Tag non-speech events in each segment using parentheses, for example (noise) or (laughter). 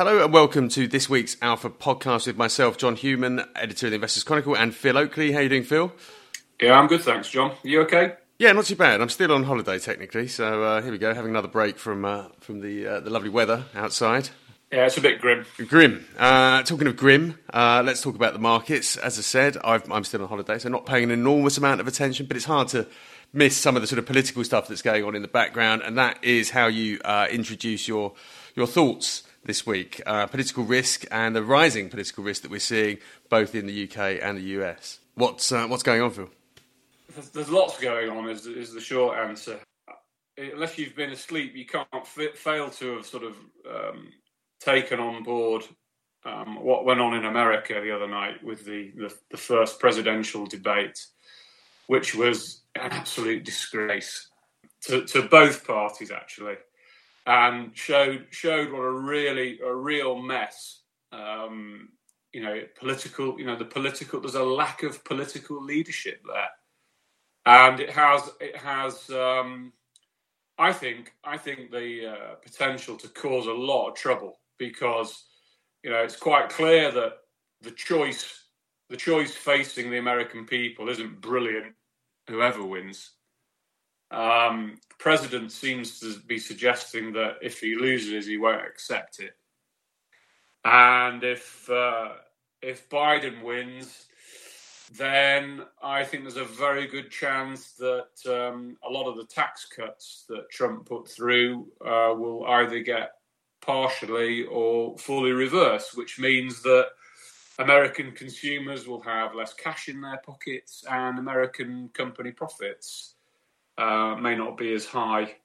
Hello and welcome to this week's Alpha podcast with myself, John Hughman, editor of the Investors Chronicle, and Phil Oakley. How you doing, Phil? Yeah, I'm good, thanks, John. You okay? Yeah, not too bad. I'm still on holiday technically, so uh, here we go, having another break from uh, from the uh, the lovely weather outside. Yeah, it's a bit grim. Grim. Uh, talking of grim, uh, let's talk about the markets. As I said, i am still on holiday, so not paying an enormous amount of attention, but it's hard to miss some of the sort of political stuff that's going on in the background, and that is how you uh, introduce your your thoughts this week. Uh, political risk and the rising political risk that we're seeing both in the UK and the US. What's uh, what's going on, Phil? There's, lots going on. Is, is the short answer. Unless you've been asleep, you can't fail to have sort of um, taken on board um, what went on in America the other night with the, the, the first presidential debate, which was an absolute disgrace to, to both parties, actually, and showed showed what a really a real mess. Um, you know, political. You know, the political. There's a lack of political leadership there, and it has it has. Um, I think I think the uh, potential to cause a lot of trouble because you know it's quite clear that the choice the choice facing the American people isn't brilliant. Whoever wins, um, president seems to be suggesting that if he loses, he won't accept it, and if uh, if Biden wins, then I think there's a very good chance that um, a lot of the tax cuts that Trump put through uh, will either get partially or fully reversed, which means that American consumers will have less cash in their pockets and American company profits uh, may not be as high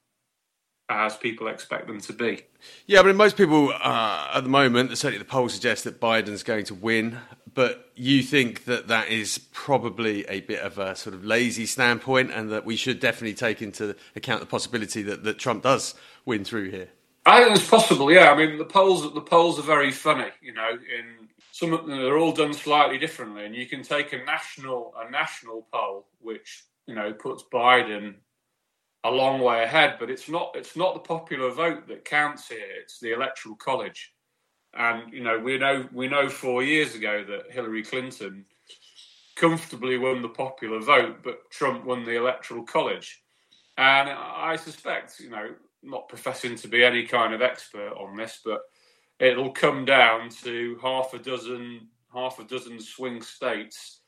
as people expect them to be. Yeah, but most people uh, at the moment, certainly the polls suggest that Biden's going to win. But you think that that is probably a bit of a sort of lazy standpoint, and that we should definitely take into account the possibility that, that Trump does win through here. I think it's possible. Yeah, I mean the polls the polls are very funny. You know, in some of them, they're all done slightly differently, and you can take a national a national poll which you know puts Biden a long way ahead, but it's not it's not the popular vote that counts here. It's the electoral college, and you know we know we know four years ago that Hillary Clinton comfortably won the popular vote, but Trump won the electoral college. And I suspect, you know, not professing to be any kind of expert on this, but it'll come down to half a dozen half a dozen swing states,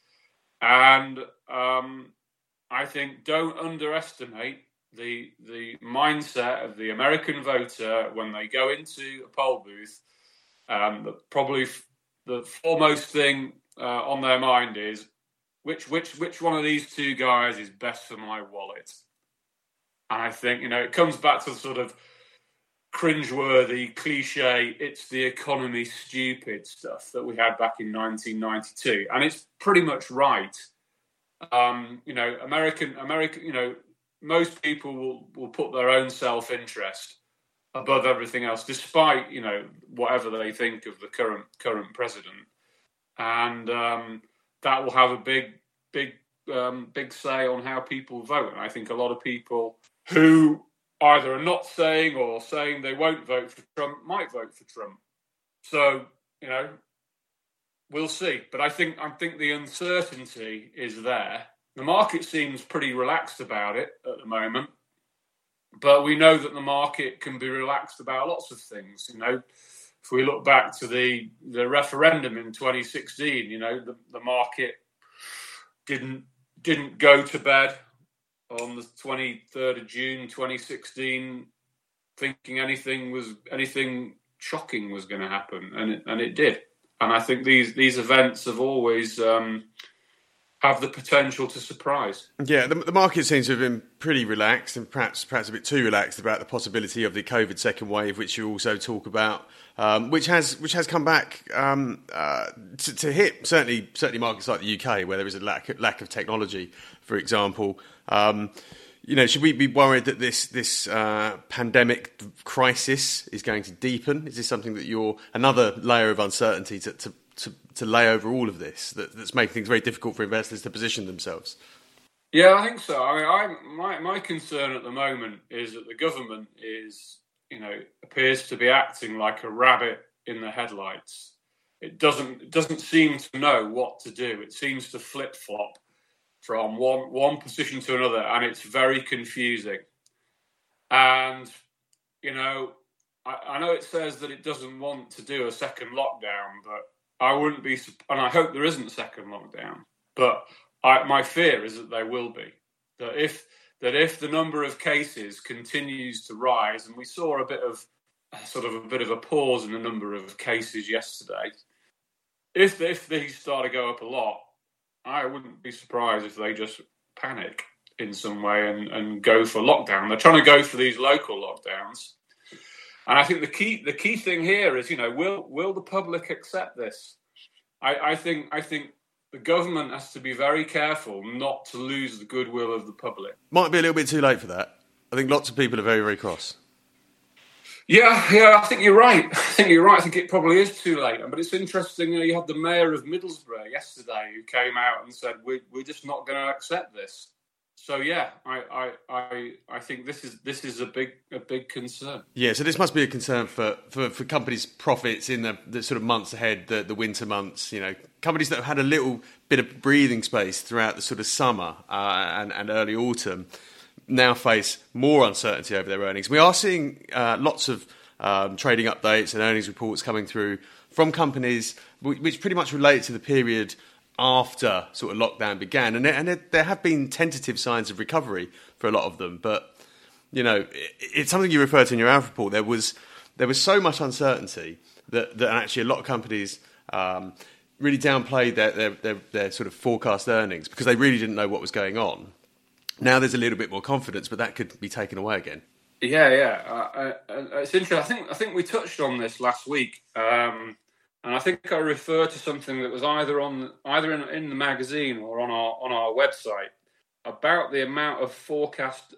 and um, I think don't underestimate the the mindset of the American voter when they go into a poll booth. Um, probably the foremost thing uh, on their mind is which which which one of these two guys is best for my wallet. And I think, you know, it comes back to the sort of cringeworthy cliche, it's the economy stupid stuff that we had back in 1992. And it's pretty much right. Um, you know, American, American, you know, most people will, will put their own self interest above everything else, despite, you know, whatever they think of the current current president. And um, that will have a big, big, um, big say on how people vote. And I think a lot of people who either are not saying or saying they won't vote for Trump might vote for Trump. So, you know, we'll see. But I think I think the uncertainty is there. The market seems pretty relaxed about it at the moment. But we know that the market can be relaxed about lots of things. You know, if we look back to the, the referendum in 2016, you know, the, the market didn't didn't go to bed on the 23rd of June 2016 thinking anything was anything shocking was going to happen and it, and it did and I think these these events have always um, have the potential to surprise. Yeah, the, the, market seems to have been pretty relaxed and perhaps perhaps a bit too relaxed about the possibility of the COVID second wave, which you also talk about, um, which has which has come back um, uh, to, to, hit certainly certainly markets like the UK where there is a lack lack of technology, for example. Um, you know, should we be worried that this this uh, pandemic crisis is going to deepen? Is this something that you're another layer of uncertainty to, to, to, to lay over all of this that, that's making things very difficult for investors to position themselves? Yeah, I think so. I mean, I, my my concern at the moment is that the government is, you know, appears to be acting like a rabbit in the headlights. It doesn't it doesn't seem to know what to do. It seems to flip flop from one one position to another, and it's very confusing. And you know, I, I know it says that it doesn't want to do a second lockdown, but I wouldn't be, and I hope there isn't a second lockdown. But I, my fear is that there will be. That if that if the number of cases continues to rise, and we saw a bit of sort of a bit of a pause in the number of cases yesterday, if if these start to go up a lot, I wouldn't be surprised if they just panic in some way and, and go for lockdown. They're trying to go for these local lockdowns. And I think the key the key thing here is, you know, will will the public accept this? I, I think I think the government has to be very careful not to lose the goodwill of the public. Might be a little bit too late for that. I think lots of people are very, very cross. Yeah, yeah, I think you're right. (laughs) I think you're right. I think it probably is too late. But it's interesting. You, know, you had the mayor of Middlesbrough yesterday who came out and said, "We're, we're just not going to accept this." So yeah, I, I, I, I think this is this is a big a big concern. Yeah, so this must be a concern for, for, for companies' profits in the, the sort of months ahead, the, the winter months. You know, companies that have had a little bit of breathing space throughout the sort of summer uh, and, and early autumn now face more uncertainty over their earnings. We are seeing uh, lots of um, trading updates and earnings reports coming through from companies which pretty much relate to the period after sort of lockdown began, and, and there, there have been tentative signs of recovery for a lot of them. But you know, it, it's something you referred to in your Alf report. There was there was so much uncertainty that, that actually a lot of companies um, really downplayed their, their, their, their sort of forecast earnings because they really didn't know what was going on. Now there's a little bit more confidence, but that could be taken away again. Yeah, yeah, uh, uh, it's interesting. I think I think we touched on this last week, um, and I think I referred to something that was either on either in, in the magazine or on our on our website about the amount of forecast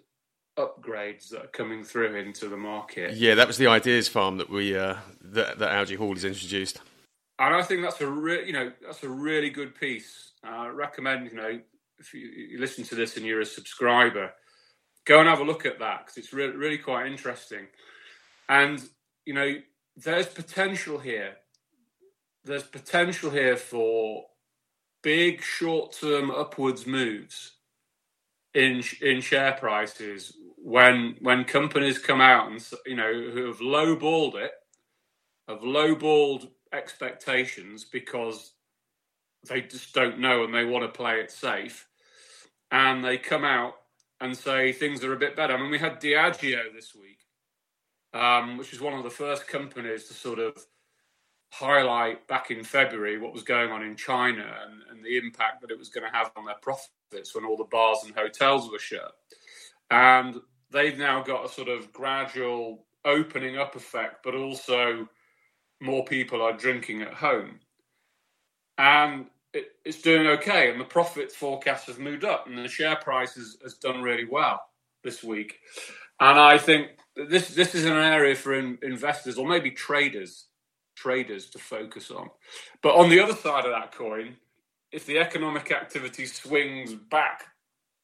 upgrades that are coming through into the market. Yeah, that was the ideas farm that we uh, that, that Algy Hall has introduced, and I think that's a re- you know that's a really good piece. I recommend you know if you, listen to this and you're a subscriber, go and have a look at that because it's really, really quite interesting. And you know, there's potential here. There's potential here for big short-term upwards moves in in share prices when when companies come out and you know who have lowballed it, have lowballed expectations because they just don't know and they want to play it safe and they come out and say things are a bit better. I mean, we had Diageo this week, um, which was one of the first companies to sort of highlight back in February what was going on in China and, and the impact that it was going to have on their profits when all the bars and hotels were shut. And they've now got a sort of gradual opening up effect, but also more people are drinking at home. And it, it's doing okay, and the profit forecast has moved up, and the share price has, has done really well this week. And I think this this is an area for in, investors or maybe traders traders to focus on. But on the other side of that coin, if the economic activity swings back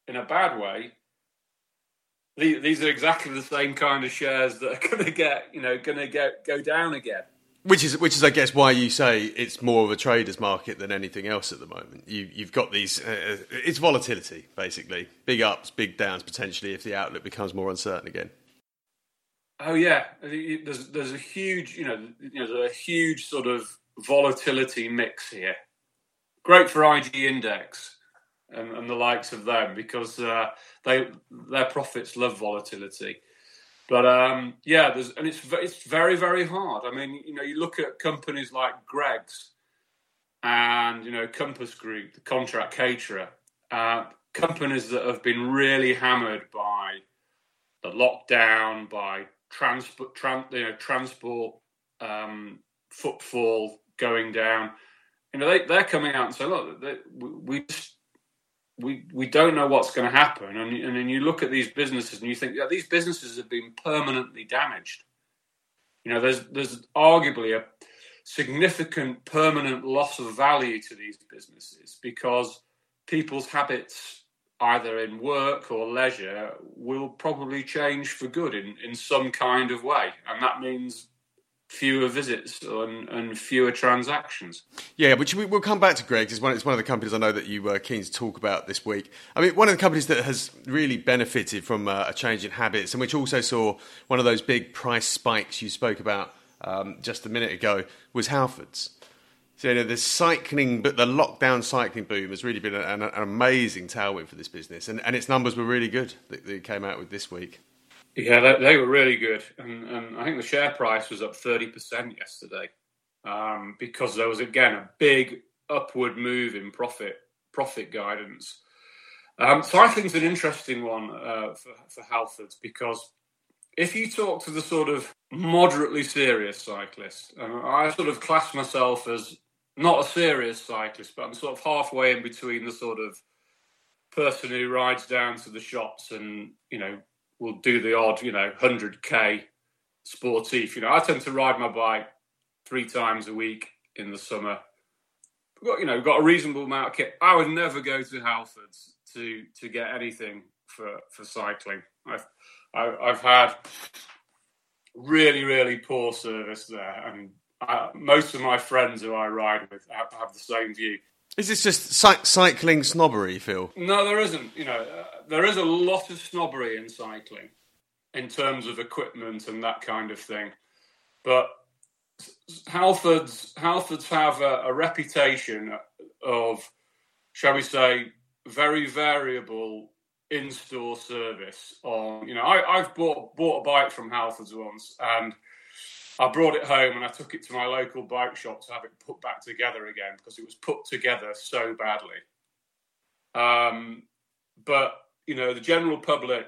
in a bad way, these are exactly the same kind of shares that are going to get you know going to get go down again. Which is, which is, I guess, why you say it's more of a traders' market than anything else at the moment. You, have got these, uh, it's volatility basically, big ups, big downs potentially if the outlook becomes more uncertain again. Oh yeah, there's there's a huge, you know, you know, there's a huge sort of volatility mix here. Great for IG Index and, and the likes of them because uh, they their profits love volatility. But um, yeah, there's and it's it's very very hard. I mean, you know, you look at companies like Greggs and you know Compass Group, the contract caterer, uh, companies that have been really hammered by the lockdown, by transport, tran- you know, transport um, footfall going down. You know, they they're coming out and saying, look, they, we, we just we we don't know what's going to happen, and and then you look at these businesses and you think, yeah, these businesses have been permanently damaged. You know, there's there's arguably a significant permanent loss of value to these businesses because people's habits either in work or leisure will probably change for good in, in some kind of way and that means fewer visits and, and fewer transactions. Yeah, which we, will come back to Greg. It's one, it's one of the companies I know that you were keen to talk about this week. I mean, one of the companies that has really benefited from uh, a change in habits and which also saw one of those big price spikes you spoke about um, just a minute ago was Halfords. So, you know, the cycling, but the lockdown cycling boom has really been an, an amazing tailwind for this business, and, and its numbers were really good that they came out with this week. Yeah, they, they were really good, and, and, I think the share price was up thirty percent yesterday um, because there was again a big upward move in profit profit guidance. Um, it's an interesting one uh, for, for Halfords because if you talk to the sort of moderately serious cyclist, I sort of class myself as not a serious cyclist, but I'm sort of halfway in between the sort of person who rides down to the shops and you know will do the odd, you know, 100k sportif. You know, I tend to ride my bike three times a week in the summer. We've got, you know, got a reasonable amount of kit. I would never go to Halfords to to get anything for for cycling. I've I've had really really poor service there, and I, most of my friends who I ride with have, have the same view. Is this just cy- cycling snobbery, Phil? No, there isn't. You know, uh, there is a lot of snobbery in cycling in terms of equipment and that kind of thing. But Halfords, Halfords have a, a reputation of, shall we say, very variable in-store service. On you know, I, have bought bought a bike from Halfords once, and I brought it home and I took it to my local bike shop to have it put back together again because it was put together so badly. Um, but you know, the general public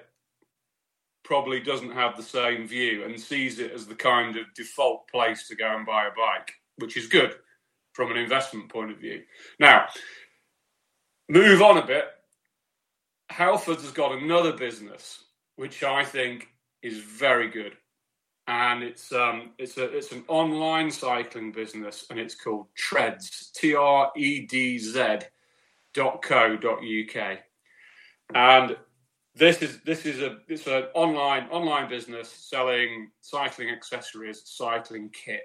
probably doesn't have the same view and sees it as the kind of default place to go and buy a bike, which is good from an investment point of view. Now, move on a bit. Halfords has got another business which I think is very good and it's um, it's a it's an online cycling business, and it's called Tredz T R E D Z dot co dot uk, and this is this is a it's an online online business selling cycling accessories, cycling kit,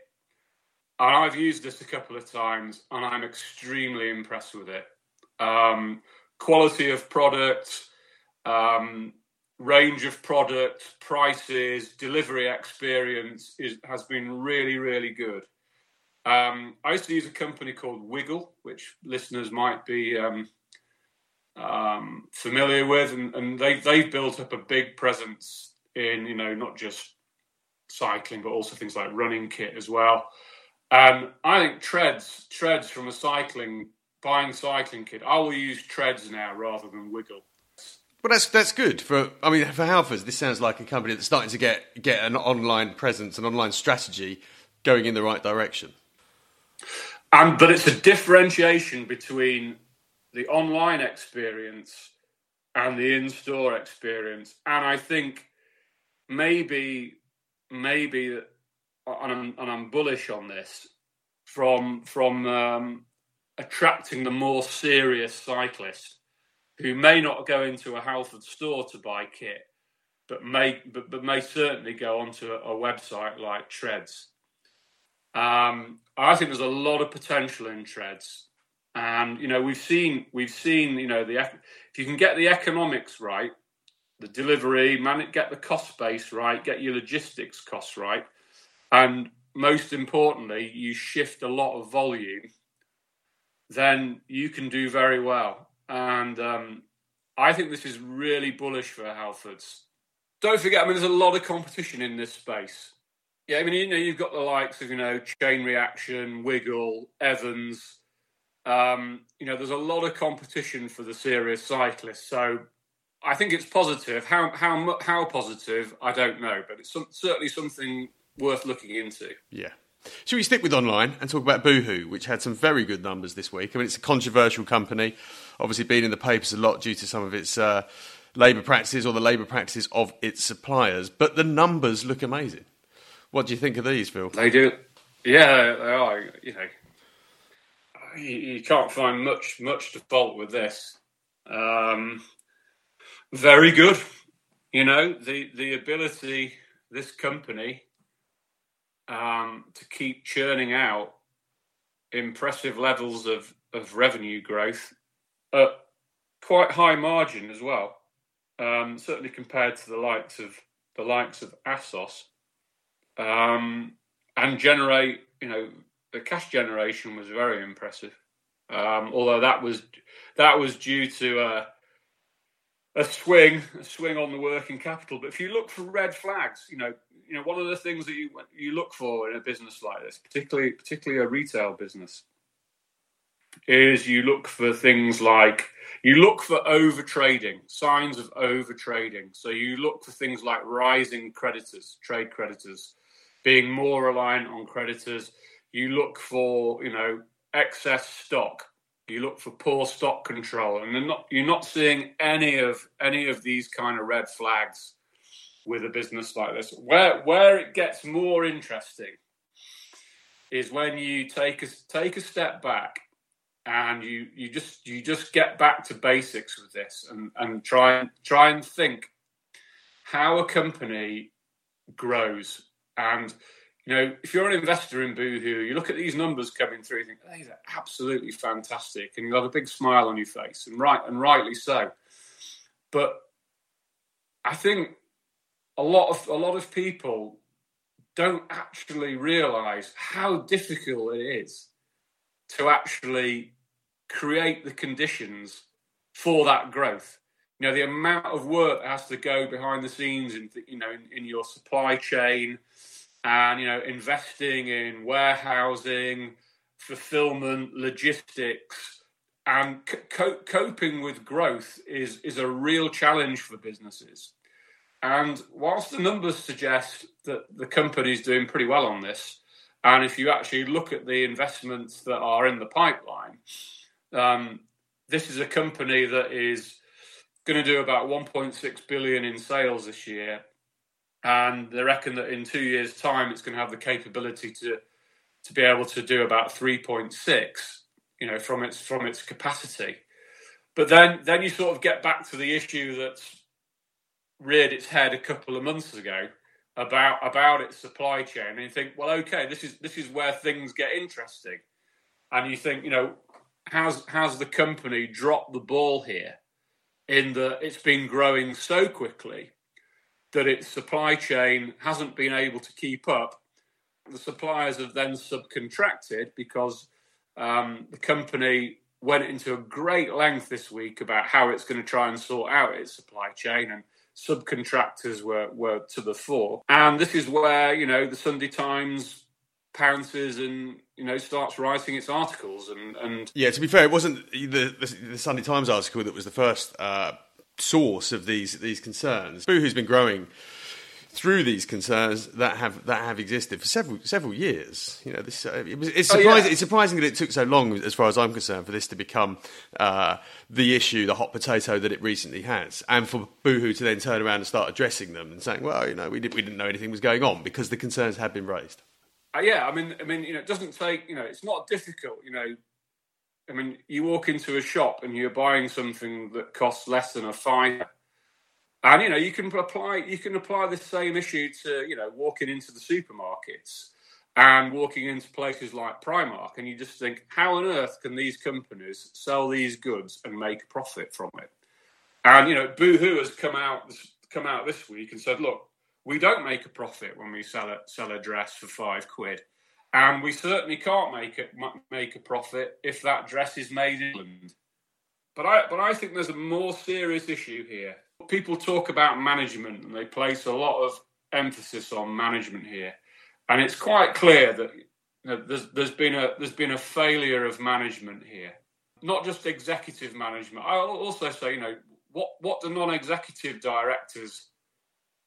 and I've used this a couple of times, and I'm extremely impressed with it. Um, quality of product. Um, range of products, prices, delivery experience is, has been really, really good. Um, I used to use a company called Wiggle, which listeners might be um, um, familiar with, and, and they, they've built up a big presence in, you know, not just cycling, but also things like running kit as well. And I think treads Tredz from a cycling, buying cycling kit, I will use Tredz now rather than Wiggle. Well, that's that's good for. I mean, for Halfords, this sounds like a company that's starting to get get an online presence, an online strategy, going in the right direction. And but it's a differentiation between the online experience and the in-store experience, and I think maybe maybe and I'm, and I'm bullish on this from from um, attracting the more serious cyclist who may not go into a Halford store to buy kit, but may but, but may certainly go onto a, a website like Tredz. Um, I think there's a lot of potential in Tredz, and you know we've seen we've seen you know the if you can get the economics right, the delivery, man, get the cost base right, get your logistics costs right, and most importantly, you shift a lot of volume, then you can do very well and um, I think this is really bullish for Halfords. Don't forget, I mean, there's a lot of competition in this space. Yeah, I mean, you know, you've got the likes of you know Chain Reaction, Wiggle, Evans. Um, you know, there's a lot of competition for the serious cyclists. So I think it's positive. How how how positive? I don't know, but it's some, certainly something worth looking into. Yeah. Should we stick with online and talk about Boohoo, which had some very good numbers this week? I mean, it's a controversial company, obviously been in the papers a lot due to some of its uh, labour practices or the labour practices of its suppliers, but the numbers look amazing. What do you think of these, Phil? They do. Yeah, they are. You know, you, can't find much much to fault with this. Um, very good. You know, the the ability this company um, to keep churning out impressive levels of, of revenue growth at quite high margin as well. Um, certainly compared to the likes of the likes of ASOS, um, and generate you know the cash generation was very impressive. Um, although that was that was due to a, a swing, a swing on the working capital. But if you look for red flags, you know, you know, one of the things that you you look for in a business like this, particularly particularly a retail business, is you look for things like you look for over trading, signs of over trading. So you look for things like rising creditors, trade creditors, being more reliant on creditors. You look for, you know, excess stock. You look for poor stock control, and not, you're not seeing any of any of these kind of red flags with a business like this. Where where it gets more interesting is when you take a take a step back and you you just you just get back to basics with this and and try and try and think how a company grows and you know if you're an investor in boohoo you look at these numbers coming through you think oh, these are absolutely fantastic and you have a big smile on your face and right and rightly so but i think a lot of a lot of people don't actually realize how difficult it is to actually create the conditions for that growth. You know, the amount of work that has to go behind the scenes, in, you know, in, in your supply chain, and you know, investing in warehousing, fulfillment, logistics, and co- coping with growth is is a real challenge for businesses. And whilst the numbers suggest that the company is doing pretty well on this, and if you actually look at the investments that are in the pipeline, um, this is a company that is going to do about 1.6 billion in sales this year, and they reckon that in two years' time, it's going to have the capability to to be able to do about 3.6, you know, from its from its capacity. But then then you sort of get back to the issue that's reared its head a couple of months ago about about its supply chain, and you think, well, okay, this is this is where things get interesting, and you think, you know, has has the company dropped the ball here in that it's been growing so quickly that its supply chain hasn't been able to keep up. The suppliers have then subcontracted because um, the company went into a great length this week about how it's going to try and sort out its supply chain and subcontractors were, were to the fore. And this is where, you know, the Sunday Times pounces and you know starts writing its articles and and yeah to be fair it wasn't the the, the sunday times article that was the first uh, source of these these concerns boohoo's been growing through these concerns that have that have existed for several several years. You know, this uh, it was, it's surprising. Oh, yeah. It's surprising that it took so long, as far as I'm concerned, for this to become uh, the issue, the hot potato that it recently has, and for Boohoo to then turn around and start addressing them and saying, "Well, you know, we did, we didn't know anything was going on because the concerns had been raised." Uh, yeah, I mean, I mean, you know, it doesn't take, you know, it's not difficult. You know, I mean, you walk into a shop and you're buying something that costs less than a five, and you know, you can apply, you can apply the same issue to, you know, walking into the supermarkets and walking into places like Primark, and you just think, how on earth can these companies sell these goods and make profit from it? And you know, Boohoo has come out come out this week and said, look, we don't make a profit when we sell a sell a dress for five quid, and we certainly can't make it make a profit if that dress is made in England. But I but I think there's a more serious issue here. People talk about management and they place a lot of emphasis on management here, and it's quite clear that you know, there's there's been a there's been a failure of management here, not just executive management. I'll also say you know what what do non-executive directors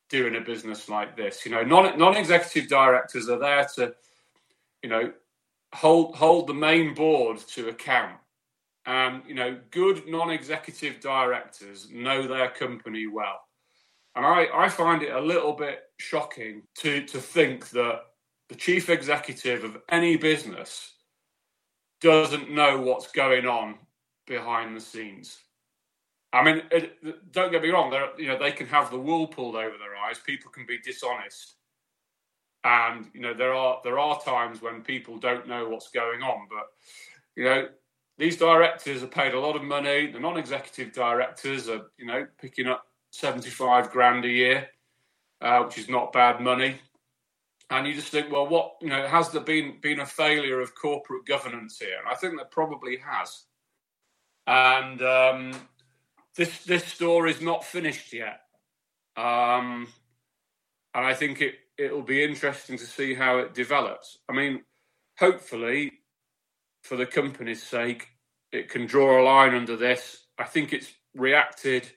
do in a business like this. You know, non non executive directors are there to, you know, hold hold the main board to account. And you know, good non executive directors know their company well. And I, I find it a little bit shocking to to think that the chief executive of any business doesn't know what's going on behind the scenes. I mean, it, don't get me wrong. You know, they can have the wool pulled over their eyes. People can be dishonest, and you know there are there are times when people don't know what's going on, but you know these directors are paid a lot of money. The non-executive directors are you know picking up seventy-five grand a year, uh, which is not bad money. And you just think, well, what you know has there been been a failure of corporate governance here? And I think there probably has. And um, this this story is not finished yet. Um, and I think it it will be interesting to see how it develops. I mean, hopefully, for the company's sake, it can draw a line under this. I think it's reacted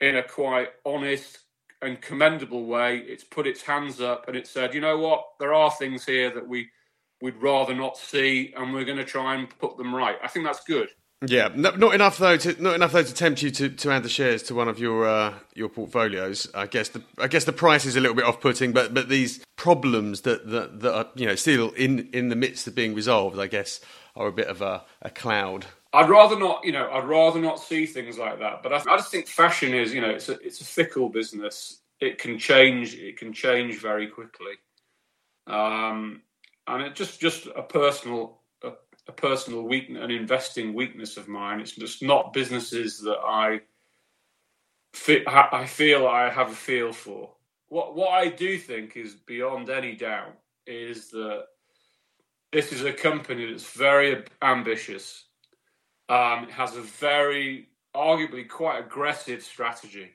in a quite honest and commendable way. It's put its hands up and it said, you know what, there are things here that we we'd rather not see, and we're going to try and put them right. I think that's good. Yeah, no, not enough though. To, not enough though to tempt you to, to add the shares to one of your uh, your portfolios. I guess the I guess the price is a little bit off putting, but but these problems that, that that are you know still in in the midst of being resolved, I guess, are a bit of a, a cloud. I'd rather not, you know, I'd rather not see things like that. But I, I just think fashion is, you know, it's a it's a fickle business. It can change. It can change very quickly. Um, and it just just a personal a personal weakness, an investing weakness of mine. It's just not businesses that I I feel I have a feel for. What what I do think is beyond any doubt is that this is a company that's very ambitious. Um, it has a very, arguably, quite aggressive strategy.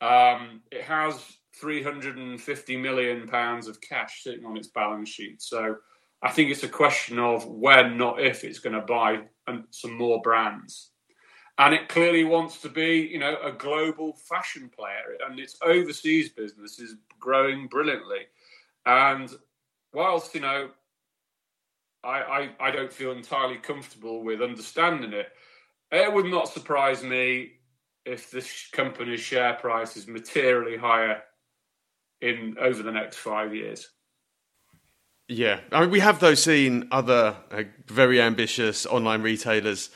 Um, it has 350 million pounds of cash sitting on its balance sheet. So I think it's a question of when, not if, it's going to buy um, some more brands. And it clearly wants to be, you know, a global fashion player, and its overseas business is growing brilliantly. And whilst, you know, I, I, I don't feel entirely comfortable with understanding it, it would not surprise me if this company's share price is materially higher in over the next five years. Yeah, I mean, we have though seen other uh, very ambitious online retailers,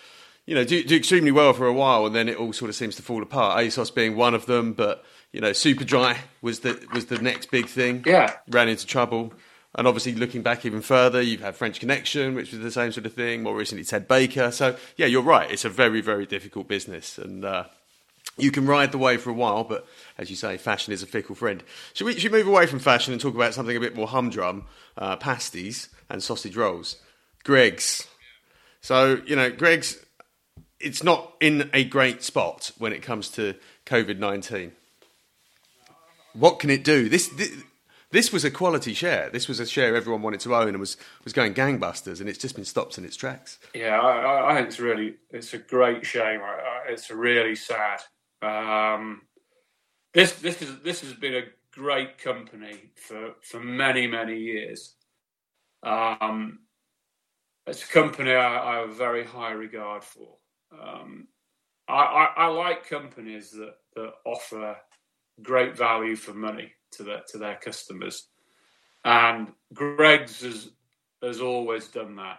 you know, do, do extremely well for a while, and then it all sort of seems to fall apart. ASOS being one of them, but you know, Superdry was the was the next big thing. Yeah, ran into trouble, and obviously looking back even further, you've had French Connection, which was the same sort of thing. More recently, Ted Baker. So yeah, you're right. It's a very very difficult business, and uh, you can ride the wave for a while, but as you say, fashion is a fickle friend. Should we should move away from fashion and talk about something a bit more humdrum? Uh, pasties and sausage rolls. Greggs. So you know, Greggs. It's not in a great spot when it comes to COVID nineteen. What can it do? This, this this was a quality share. This was a share everyone wanted to own and was, was going gangbusters, and it's just been stopped in its tracks. Yeah, I, I think it's really it's a great shame. It's really sad um, this this is this has been a great company for for many many years. Um, it's a company I, I, have very high regard for. Um, I, I, I, like companies that, that offer great value for money to their to their customers, and Greggs has has always done that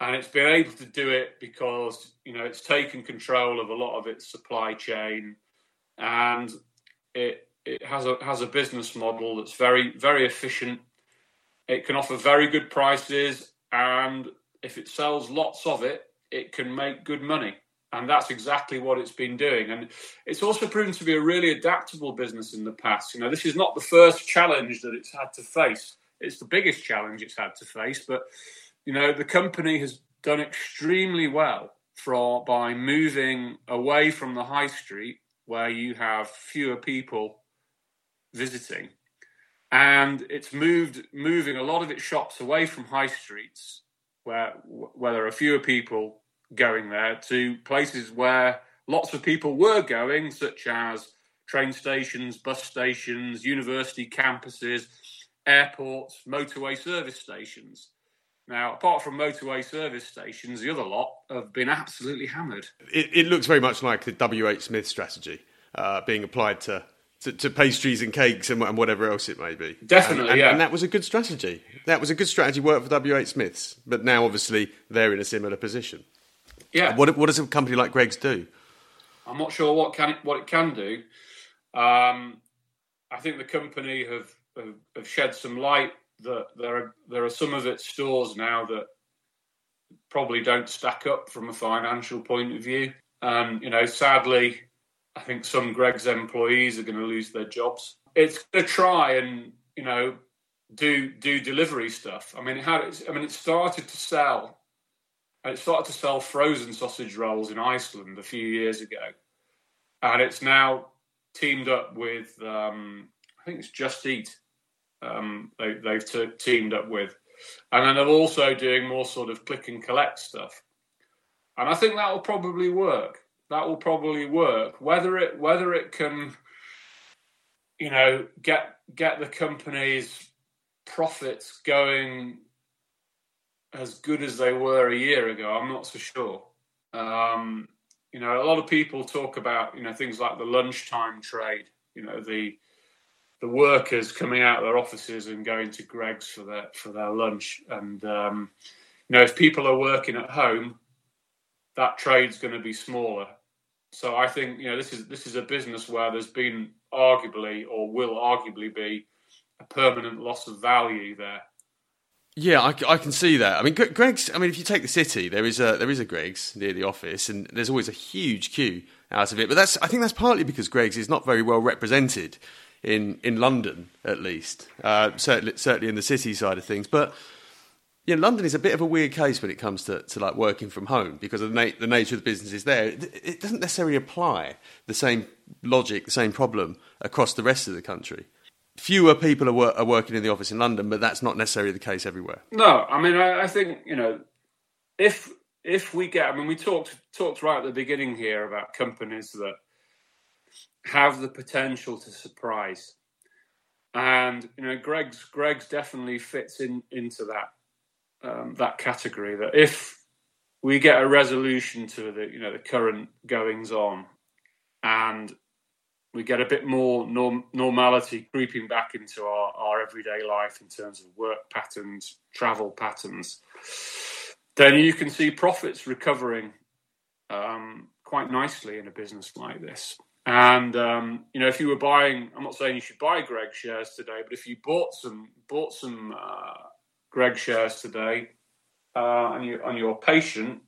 and it's been able to do it because you know it's taken control of a lot of its supply chain, and it it has a has a business model that's very very efficient. It can offer very good prices, and if it sells lots of it, it can make good money. And that's exactly what it's been doing. And it's also proven to be a really adaptable business in the past. You know, this is not the first challenge that it's had to face. It's the biggest challenge it's had to face, but you know, the company has done extremely well for, by moving away from the high street where you have fewer people visiting. And it's moved moving a lot of its shops away from high streets where where there are fewer people going there to places where lots of people were going, such as train stations, bus stations, university campuses, airports, motorway service stations. Now, apart from motorway service stations, the other lot have been absolutely hammered. It, it looks very much like the WH Smith strategy uh, being applied to, to, to, pastries and cakes and, and, whatever else it may be. Definitely, and, and, yeah. And that was a good strategy. That was a good strategy work for WH Smiths. But now, obviously, they're in a similar position. Yeah. What, what does a company like Greggs do? I'm not sure what can it, what it can do. Um, I think the company have have, have shed some light that there are there are some of its stores now that probably don't stack up from a financial point of view. And you know, sadly, I think some Greggs employees are going to lose their jobs. It's going to try and you know do do delivery stuff. I mean, it had I mean, it started to sell. It started to sell frozen sausage rolls in Iceland a few years ago, and it's now teamed up with um, I think it's Just Eat. Um, they, they've t- teamed up with, and then they're also doing more sort of click and collect stuff. And I think that will probably work. That will probably work. Whether it whether it can, you know, get get the company's profits going as good as they were a year ago, I'm not so sure. Um, you know, a lot of people talk about you know things like the lunchtime trade. You know, the the workers coming out of their offices and going to Greggs for their for their lunch. And um, you know, if people are working at home, that trade's going to be smaller. So I think you know this is this is a business where there's been arguably or will arguably be a permanent loss of value there. Yeah, I, I, can see that. I mean, Greggs. I mean, if you take the city, there is a there is a Greggs near the office, and there's always a huge queue out of it. But that's I think that's partly because Greggs is not very well represented in in London, at least. Uh, certainly, certainly in the city side of things, but. Yeah, London is a bit of a weird case when it comes to, to like working from home because of the, na- the nature of the business is there. It, it doesn't necessarily apply the same logic, the same problem across the rest of the country fewer people are, wor- are, working in the office in London, but that's not necessarily the case everywhere. No, I mean, I, I, think you know, if if we get, I mean, we talked talked right at the beginning here about companies that have the potential to surprise, and you know, Greggs Greggs definitely fits in into that um, that category. That if we get a resolution to the you know the current goings on, and we get a bit more norm, normality creeping back into our, our everyday life in terms of work patterns, travel patterns, then you can see profits recovering um, quite nicely in a business like this. And um, you know, if you were buying, I'm not saying you should buy Greg shares today, but if you bought some bought some uh, Greg shares today, uh, and you and you're patient,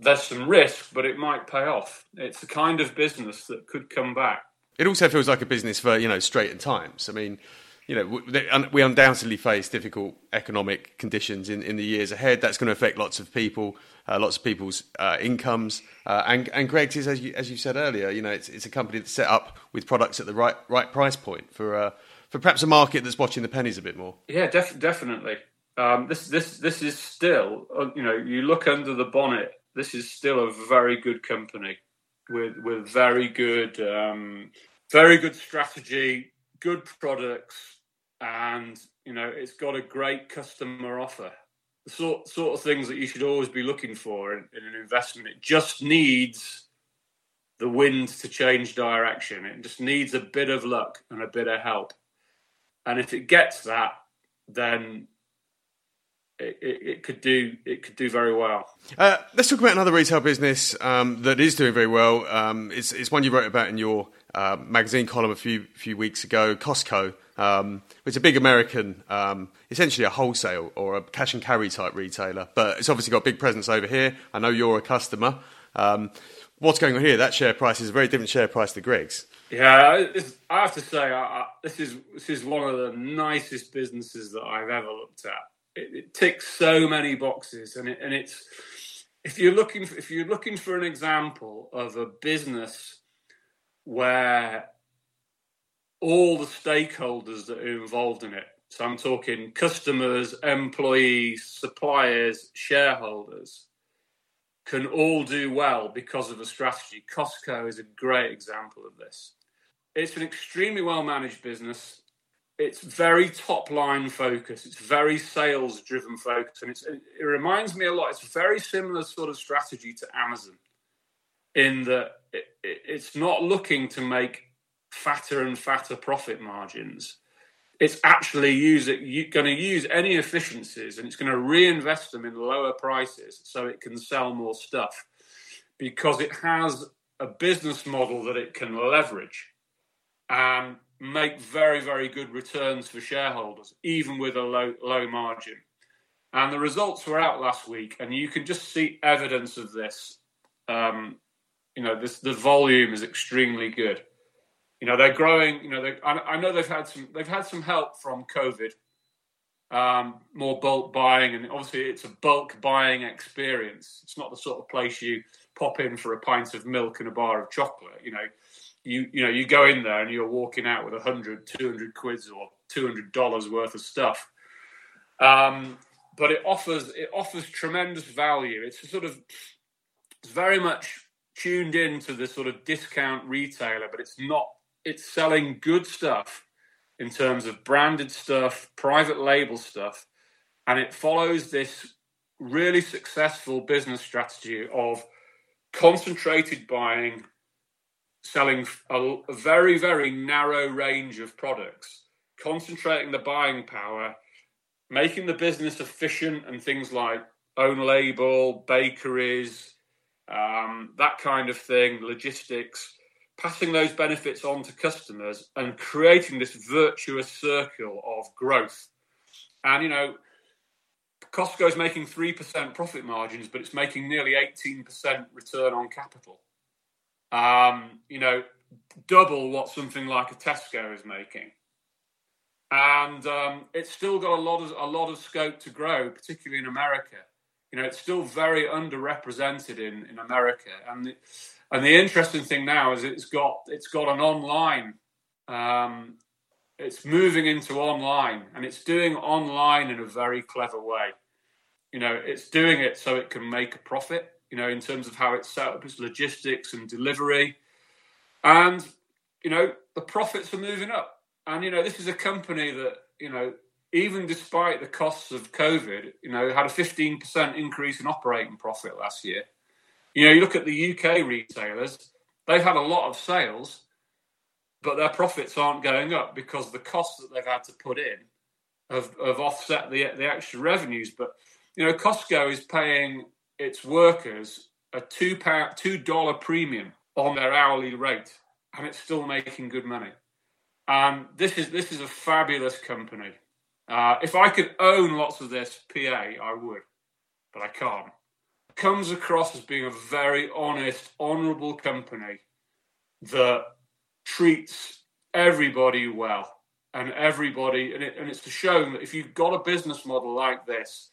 there's some risk, but it might pay off. It's the kind of business that could come back. It also feels like a business for you know straitened times. I mean, you know, we undoubtedly face difficult economic conditions in, in the years ahead. That's going to affect lots of people, uh, lots of people's uh, incomes. Uh, and and Greggs is, as you as you said earlier, you know, it's it's a company that's set up with products at the right right price point for uh, for perhaps a market that's watching the pennies a bit more. Yeah, def- definitely. Um, this this this is still, uh, you know, you look under the bonnet this is still a very good company with with very good um, very good strategy, good products, and you know it's got a great customer offer. The sort sort of things that you should always be looking for in, in an investment. It just needs the wind to change direction. It just needs a bit of luck and a bit of help. And if it gets that, then it, it, could do it could do very well. Uh, let's talk about another retail business um, that is doing very well. Um, it's, it's, one you wrote about in your uh, magazine column a few few weeks ago. Costco, um, it's a big American, um, essentially a wholesale or a cash and carry type retailer, but it's obviously got a big presence over here. I know you're a customer. Um, what's going on here? That share price is a very different share price to Greggs. Yeah, I have to say, I, I, this is this is one of the nicest businesses that I've ever looked at it, it ticks so many boxes, and it, and it's if you're looking for, if you're looking for an example of a business where all the stakeholders that are involved in it so i'm talking customers employees suppliers shareholders can all do well because of a strategy. Costco is a great example of this. It's an extremely well managed business it's very top line focus. It's very sales driven focus, and it reminds me a lot. It's a very similar sort of strategy to Amazon, in that it, it, it's not looking to make fatter and fatter profit margins. It's actually it, going to use any efficiencies, and it's going to reinvest them in lower prices so it can sell more stuff, because it has a business model that it can leverage, and make very, very good returns for shareholders, even with a low, low margin. And the results were out last week, and you can just see evidence of this. Um, you know, this the volume is extremely good. You know, they're growing. You know, they, I, I, know they've had some they've had some help from COVID, um, more bulk buying, and obviously it's a bulk buying experience. It's not the sort of place you pop in for a pint of milk and a bar of chocolate. You know, you you know you go in there and you're walking out with 100 200 quids or 200 dollars worth of stuff. Um, but it offers it offers tremendous value. It's sort of it's very much tuned in to the sort of discount retailer but it's not it's selling good stuff in terms of branded stuff private label stuff and it follows this really successful business strategy of concentrated buying selling a, very, very narrow range of products, concentrating the buying power, making the business efficient and things like own label, bakeries, um, that kind of thing, logistics, passing those benefits on to customers and creating this virtuous circle of growth. And, you know, Costco is making 3% profit margins, but it's making nearly 18% return on capital um, you know, double what something like a Tesco is making. And um, it's still got a lot of a lot of scope to grow, particularly in America. You know, it's still very underrepresented in, in America. And the, and the interesting thing now is it's got it's got an online. Um, it's moving into online, and it's doing online in a very clever way. You know, it's doing it so it can make a profit you know, in terms of how it's set up, its logistics and delivery. And, you know, the profits are moving up. And, you know, this is a company that, you know, even despite the costs of COVID, you know, had a 15% increase in operating profit last year. You know, you look at the UK retailers, they've had a lot of sales, but their profits aren't going up because the costs that they've had to put in have, have offset the, the extra revenues. But, you know, Costco is paying its workers a two pound two dollar premium on their hourly rate, and it's still making good money. And this is this is a fabulous company. Uh, if I could own lots of this PA, I would, but I can't. Comes across as being a very honest, honourable company that treats everybody well and everybody, and, it, and it's shown that if you've got a business model like this,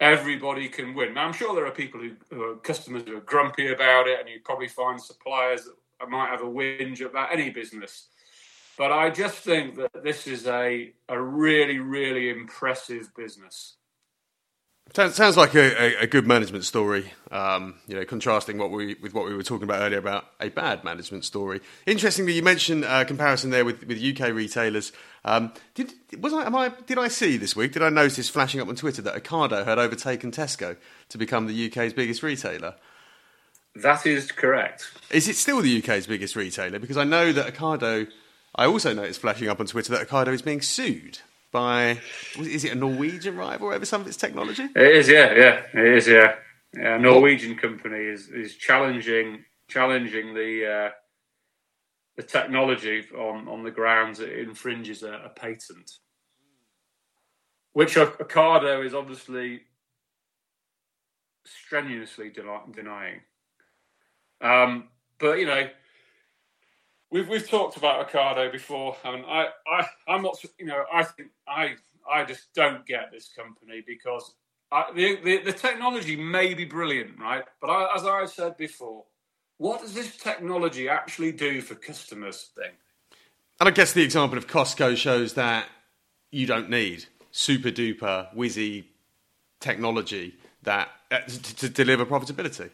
everybody can win. Now, I'm sure there are people who, who, are customers who are grumpy about it, and you probably find suppliers that might have a whinge about any business. But I just think that this is a, a really, really impressive business. Sounds, like a, a, good management story. Um, you know, contrasting what we with what we were talking about earlier about a bad management story. Interestingly, you mentioned a comparison there with, with UK retailers. Um, did was I, I, did I see this week? Did I notice flashing up on Twitter that Ocado had overtaken Tesco to become the UK's biggest retailer? That is correct. Is it still the UK's biggest retailer? Because I know that Ocado. I also noticed flashing up on Twitter that Ocado is being sued by is it a Norwegian rival over some of its technology? It is, yeah, yeah, it is, yeah. yeah a Norwegian company is is challenging challenging the uh, the technology on on the grounds that it infringes a, a patent, which Ocado is obviously strenuously denying. Um, but you know, we've we've talked about Ocado before, and I, I I'm not you know I think I I just don't get this company because I, the, the, the technology may be brilliant, right? But I, as I said before, what does this technology actually do for customers? Thing. And I guess the example of Costco shows that you don't need super duper whizzy technology that uh, to, to deliver profitability.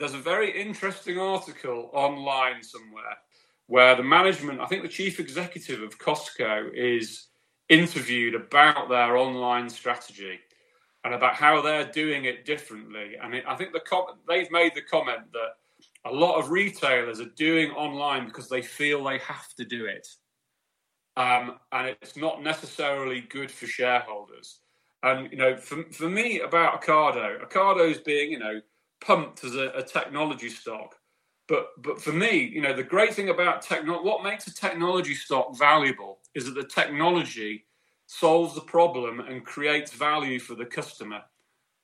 There's a very interesting article online somewhere where the management, I think the chief executive of Costco, is interviewed about their online strategy and about how they're doing it differently. And it, I think the com- they've made the comment that a lot of retailers are doing online because they feel they have to do it. Um, and it's not necessarily good for shareholders. And, you know, for, for me about Ocado, Ocado's being, you know, pumped as a, a technology stock. But but for me, you know, the great thing about technology, what makes a technology stock valuable is that the technology solves the problem and creates value for the customer.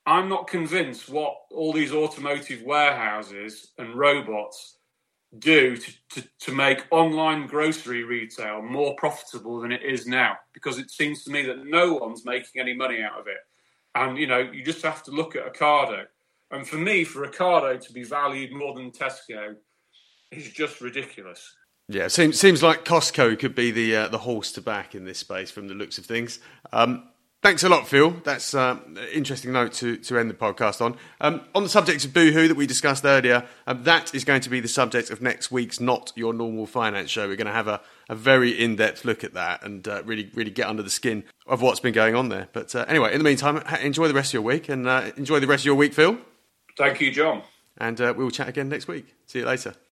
I'm not convinced what all these automotive warehouses and robots do to, to, to, make online grocery retail more profitable than it is now because it seems to me that no one's making any money out of it. And you know, you just have to look at Ocado. And for me, for Ocado to be valued more than Tesco is just ridiculous. Yeah, seems seems like Costco could be the uh, the horse to back in this space from the looks of things. Um, Thanks a lot, Phil. That's uh, an interesting note to, to end the podcast on. Um, on the subject of Boohoo that we discussed earlier, um, that is going to be the subject of next week's Not Your Normal Finance show. We're going to have a, a very in depth look at that and uh, really, really get under the skin of what's been going on there. But uh, anyway, in the meantime, enjoy the rest of your week and uh, enjoy the rest of your week, Phil. Thank you, John. And uh, we will chat again next week. See you later.